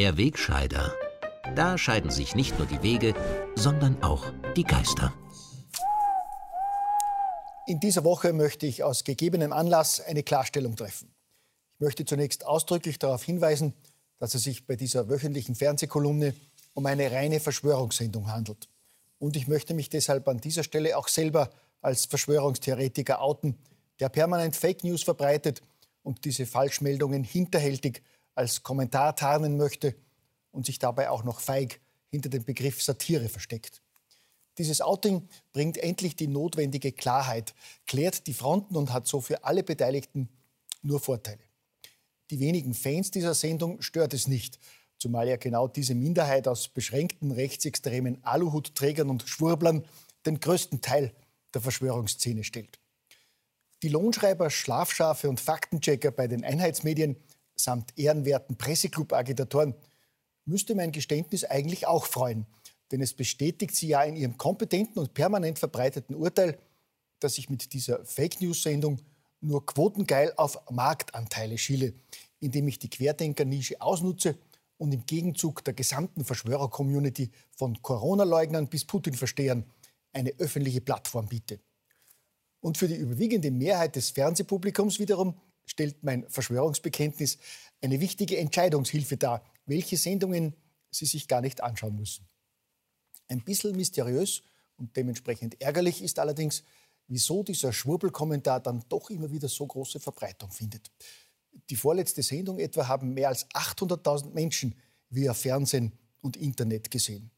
Der Wegscheider. Da scheiden sich nicht nur die Wege, sondern auch die Geister. In dieser Woche möchte ich aus gegebenem Anlass eine Klarstellung treffen. Ich möchte zunächst ausdrücklich darauf hinweisen, dass es sich bei dieser wöchentlichen Fernsehkolumne um eine reine Verschwörungssendung handelt. Und ich möchte mich deshalb an dieser Stelle auch selber als Verschwörungstheoretiker outen, der permanent Fake News verbreitet und diese Falschmeldungen hinterhältig als Kommentar tarnen möchte und sich dabei auch noch feig hinter dem Begriff Satire versteckt. Dieses Outing bringt endlich die notwendige Klarheit, klärt die Fronten und hat so für alle Beteiligten nur Vorteile. Die wenigen Fans dieser Sendung stört es nicht, zumal ja genau diese Minderheit aus beschränkten rechtsextremen Aluhutträgern und Schwurblern den größten Teil der Verschwörungsszene stellt. Die Lohnschreiber, Schlafschafe und Faktenchecker bei den Einheitsmedien samt ehrenwerten Presseclub-Agitatoren müsste mein Geständnis eigentlich auch freuen. Denn es bestätigt sie ja in ihrem kompetenten und permanent verbreiteten Urteil, dass ich mit dieser Fake News-Sendung nur quotengeil auf Marktanteile schiele, indem ich die Querdenker-Nische ausnutze und im Gegenzug der gesamten Verschwörer-Community von Corona-Leugnern bis Putin-Verstehern eine öffentliche Plattform biete. Und für die überwiegende Mehrheit des Fernsehpublikums wiederum stellt mein Verschwörungsbekenntnis eine wichtige Entscheidungshilfe dar, welche Sendungen sie sich gar nicht anschauen müssen. Ein bisschen mysteriös und dementsprechend ärgerlich ist allerdings, wieso dieser Schwurbelkommentar dann doch immer wieder so große Verbreitung findet. Die vorletzte Sendung etwa haben mehr als 800.000 Menschen via Fernsehen und Internet gesehen.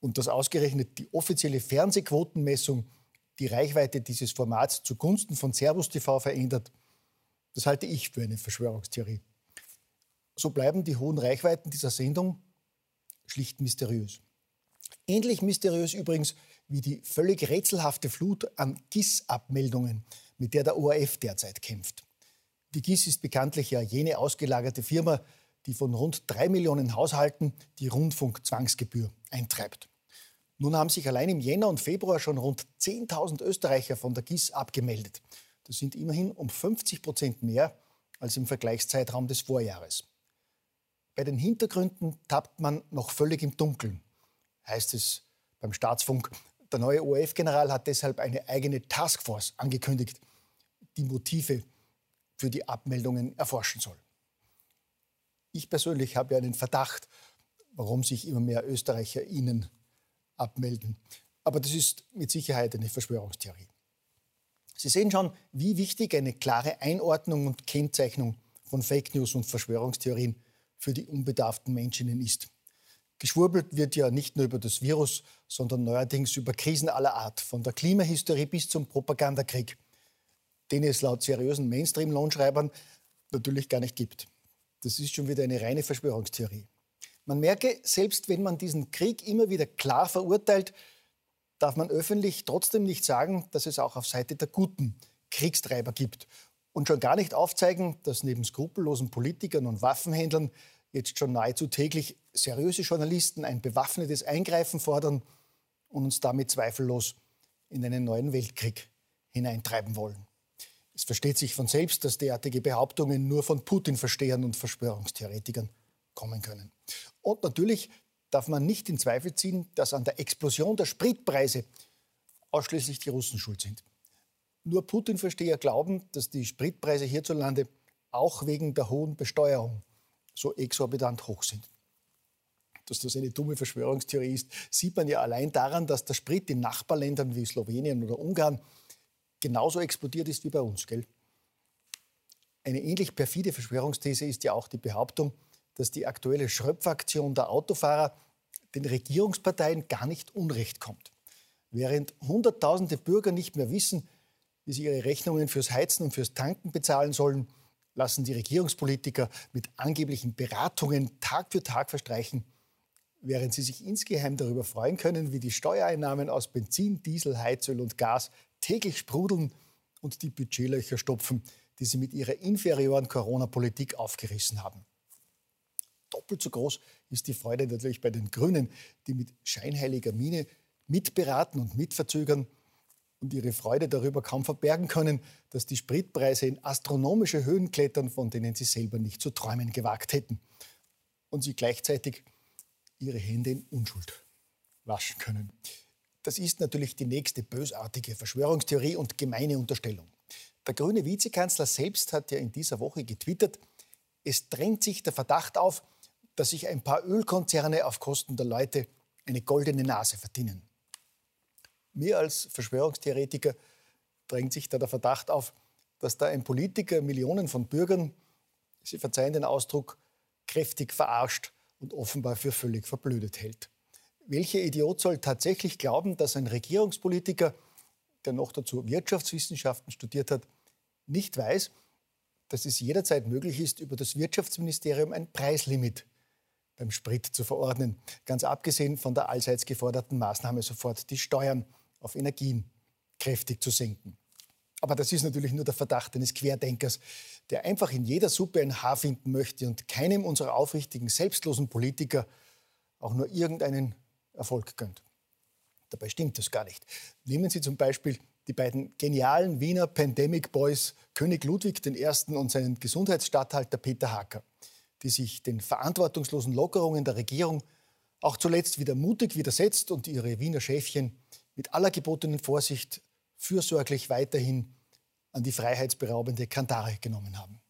Und dass ausgerechnet die offizielle Fernsehquotenmessung die Reichweite dieses Formats zugunsten von Servus TV verändert, das halte ich für eine Verschwörungstheorie. So bleiben die hohen Reichweiten dieser Sendung schlicht mysteriös. Ähnlich mysteriös übrigens wie die völlig rätselhafte Flut an GIS-Abmeldungen, mit der der ORF derzeit kämpft. Die GIS ist bekanntlich ja jene ausgelagerte Firma, die von rund drei Millionen Haushalten die Rundfunkzwangsgebühr eintreibt. Nun haben sich allein im Jänner und Februar schon rund 10.000 Österreicher von der GIS abgemeldet. Das sind immerhin um 50 Prozent mehr als im Vergleichszeitraum des Vorjahres. Bei den Hintergründen tappt man noch völlig im Dunkeln, heißt es beim Staatsfunk. Der neue ORF-General hat deshalb eine eigene Taskforce angekündigt, die Motive für die Abmeldungen erforschen soll. Ich persönlich habe einen Verdacht, warum sich immer mehr Österreicher Ihnen abmelden. Aber das ist mit Sicherheit eine Verschwörungstheorie. Sie sehen schon, wie wichtig eine klare Einordnung und Kennzeichnung von Fake News und Verschwörungstheorien für die unbedarften Menschen ist. Geschwurbelt wird ja nicht nur über das Virus, sondern neuerdings über Krisen aller Art, von der Klimahysterie bis zum Propagandakrieg, den es laut seriösen Mainstream-Lohnschreibern natürlich gar nicht gibt. Das ist schon wieder eine reine Verschwörungstheorie. Man merke, selbst wenn man diesen Krieg immer wieder klar verurteilt, darf man öffentlich trotzdem nicht sagen, dass es auch auf Seite der Guten Kriegstreiber gibt. Und schon gar nicht aufzeigen, dass neben skrupellosen Politikern und Waffenhändlern jetzt schon nahezu täglich seriöse Journalisten ein bewaffnetes Eingreifen fordern und uns damit zweifellos in einen neuen Weltkrieg hineintreiben wollen. Es versteht sich von selbst, dass derartige Behauptungen nur von Putin-Verstehern und Verschwörungstheoretikern kommen können. Und natürlich darf man nicht in Zweifel ziehen, dass an der Explosion der Spritpreise ausschließlich die Russen schuld sind. Nur Putin-Versteher glauben, dass die Spritpreise hierzulande auch wegen der hohen Besteuerung so exorbitant hoch sind. Dass das eine dumme Verschwörungstheorie ist, sieht man ja allein daran, dass der Sprit in Nachbarländern wie Slowenien oder Ungarn genauso explodiert ist wie bei uns. Gell? Eine ähnlich perfide Verschwörungsthese ist ja auch die Behauptung, dass die aktuelle Schröpfaktion der Autofahrer den Regierungsparteien gar nicht unrecht kommt. Während Hunderttausende Bürger nicht mehr wissen, wie sie ihre Rechnungen fürs Heizen und fürs Tanken bezahlen sollen, lassen die Regierungspolitiker mit angeblichen Beratungen Tag für Tag verstreichen, während sie sich insgeheim darüber freuen können, wie die Steuereinnahmen aus Benzin, Diesel, Heizöl und Gas täglich sprudeln und die Budgetlöcher stopfen, die sie mit ihrer inferioren Corona-Politik aufgerissen haben doppelt so groß ist die Freude natürlich bei den Grünen, die mit scheinheiliger Miene mitberaten und mitverzögern und ihre Freude darüber kaum verbergen können, dass die Spritpreise in astronomische Höhen klettern, von denen sie selber nicht zu träumen gewagt hätten. und sie gleichzeitig ihre Hände in Unschuld waschen können. Das ist natürlich die nächste bösartige Verschwörungstheorie und gemeine Unterstellung. Der grüne Vizekanzler selbst hat ja in dieser Woche getwittert, es drängt sich der Verdacht auf, dass sich ein paar Ölkonzerne auf Kosten der Leute eine goldene Nase verdienen. Mir als Verschwörungstheoretiker drängt sich da der Verdacht auf, dass da ein Politiker Millionen von Bürgern, Sie verzeihen den Ausdruck, kräftig verarscht und offenbar für völlig verblödet hält. Welcher Idiot soll tatsächlich glauben, dass ein Regierungspolitiker, der noch dazu Wirtschaftswissenschaften studiert hat, nicht weiß, dass es jederzeit möglich ist, über das Wirtschaftsministerium ein Preislimit beim Sprit zu verordnen. Ganz abgesehen von der allseits geforderten Maßnahme, sofort die Steuern auf Energien kräftig zu senken. Aber das ist natürlich nur der Verdacht eines Querdenkers, der einfach in jeder Suppe ein Haar finden möchte und keinem unserer aufrichtigen, selbstlosen Politiker auch nur irgendeinen Erfolg gönnt. Dabei stimmt das gar nicht. Nehmen Sie zum Beispiel die beiden genialen Wiener Pandemic Boys König Ludwig I. und seinen Gesundheitsstatthalter Peter Hacker, die sich den verantwortungslosen Lockerungen der Regierung auch zuletzt wieder mutig widersetzt und ihre Wiener Schäfchen mit aller gebotenen Vorsicht fürsorglich weiterhin an die freiheitsberaubende Kantare genommen haben.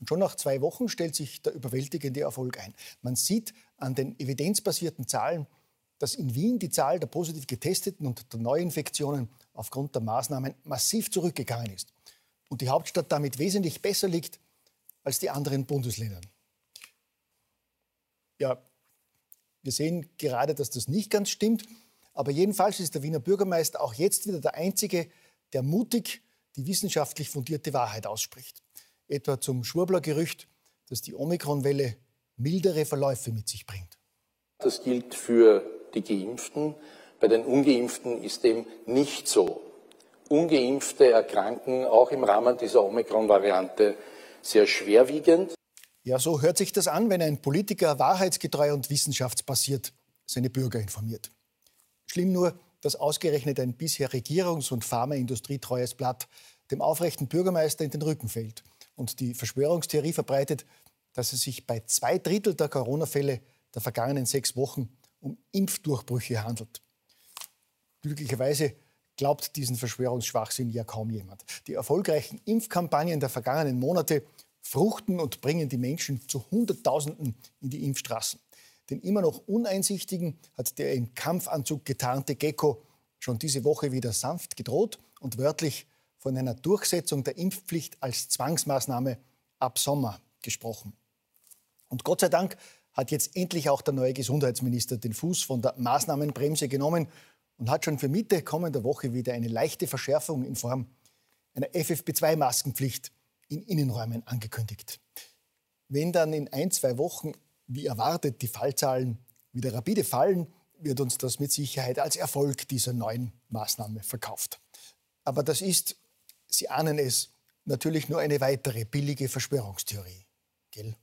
Und schon nach zwei Wochen stellt sich der überwältigende Erfolg ein. Man sieht an den evidenzbasierten Zahlen, dass in Wien die Zahl der positiv getesteten und der Neuinfektionen aufgrund der Maßnahmen massiv zurückgegangen ist und die Hauptstadt damit wesentlich besser liegt als die anderen Bundesländer. Ja, wir sehen gerade, dass das nicht ganz stimmt. Aber jedenfalls ist der Wiener Bürgermeister auch jetzt wieder der Einzige, der mutig die wissenschaftlich fundierte Wahrheit ausspricht. Etwa zum Schwurbler-Gerücht, dass die Omikron-Welle mildere Verläufe mit sich bringt. Das gilt für die Geimpften. Bei den Ungeimpften ist dem nicht so. Ungeimpfte erkranken auch im Rahmen dieser Omikron-Variante sehr schwerwiegend. Ja, so hört sich das an, wenn ein Politiker wahrheitsgetreu und wissenschaftsbasiert seine Bürger informiert. Schlimm nur, dass ausgerechnet ein bisher regierungs- und pharmaindustrietreues Blatt dem aufrechten Bürgermeister in den Rücken fällt und die Verschwörungstheorie verbreitet, dass es sich bei zwei Drittel der Corona-Fälle der vergangenen sechs Wochen um Impfdurchbrüche handelt. Glücklicherweise glaubt diesen Verschwörungsschwachsinn ja kaum jemand. Die erfolgreichen Impfkampagnen der vergangenen Monate fruchten und bringen die Menschen zu Hunderttausenden in die Impfstraßen. Den immer noch Uneinsichtigen hat der im Kampfanzug getarnte Gecko schon diese Woche wieder sanft gedroht und wörtlich von einer Durchsetzung der Impfpflicht als Zwangsmaßnahme ab Sommer gesprochen. Und Gott sei Dank hat jetzt endlich auch der neue Gesundheitsminister den Fuß von der Maßnahmenbremse genommen und hat schon für Mitte kommender Woche wieder eine leichte Verschärfung in Form einer FFP2-Maskenpflicht in Innenräumen angekündigt. Wenn dann in ein, zwei Wochen wie erwartet die Fallzahlen wieder rapide fallen, wird uns das mit Sicherheit als Erfolg dieser neuen Maßnahme verkauft. Aber das ist, Sie ahnen es, natürlich nur eine weitere billige Verschwörungstheorie. Gell?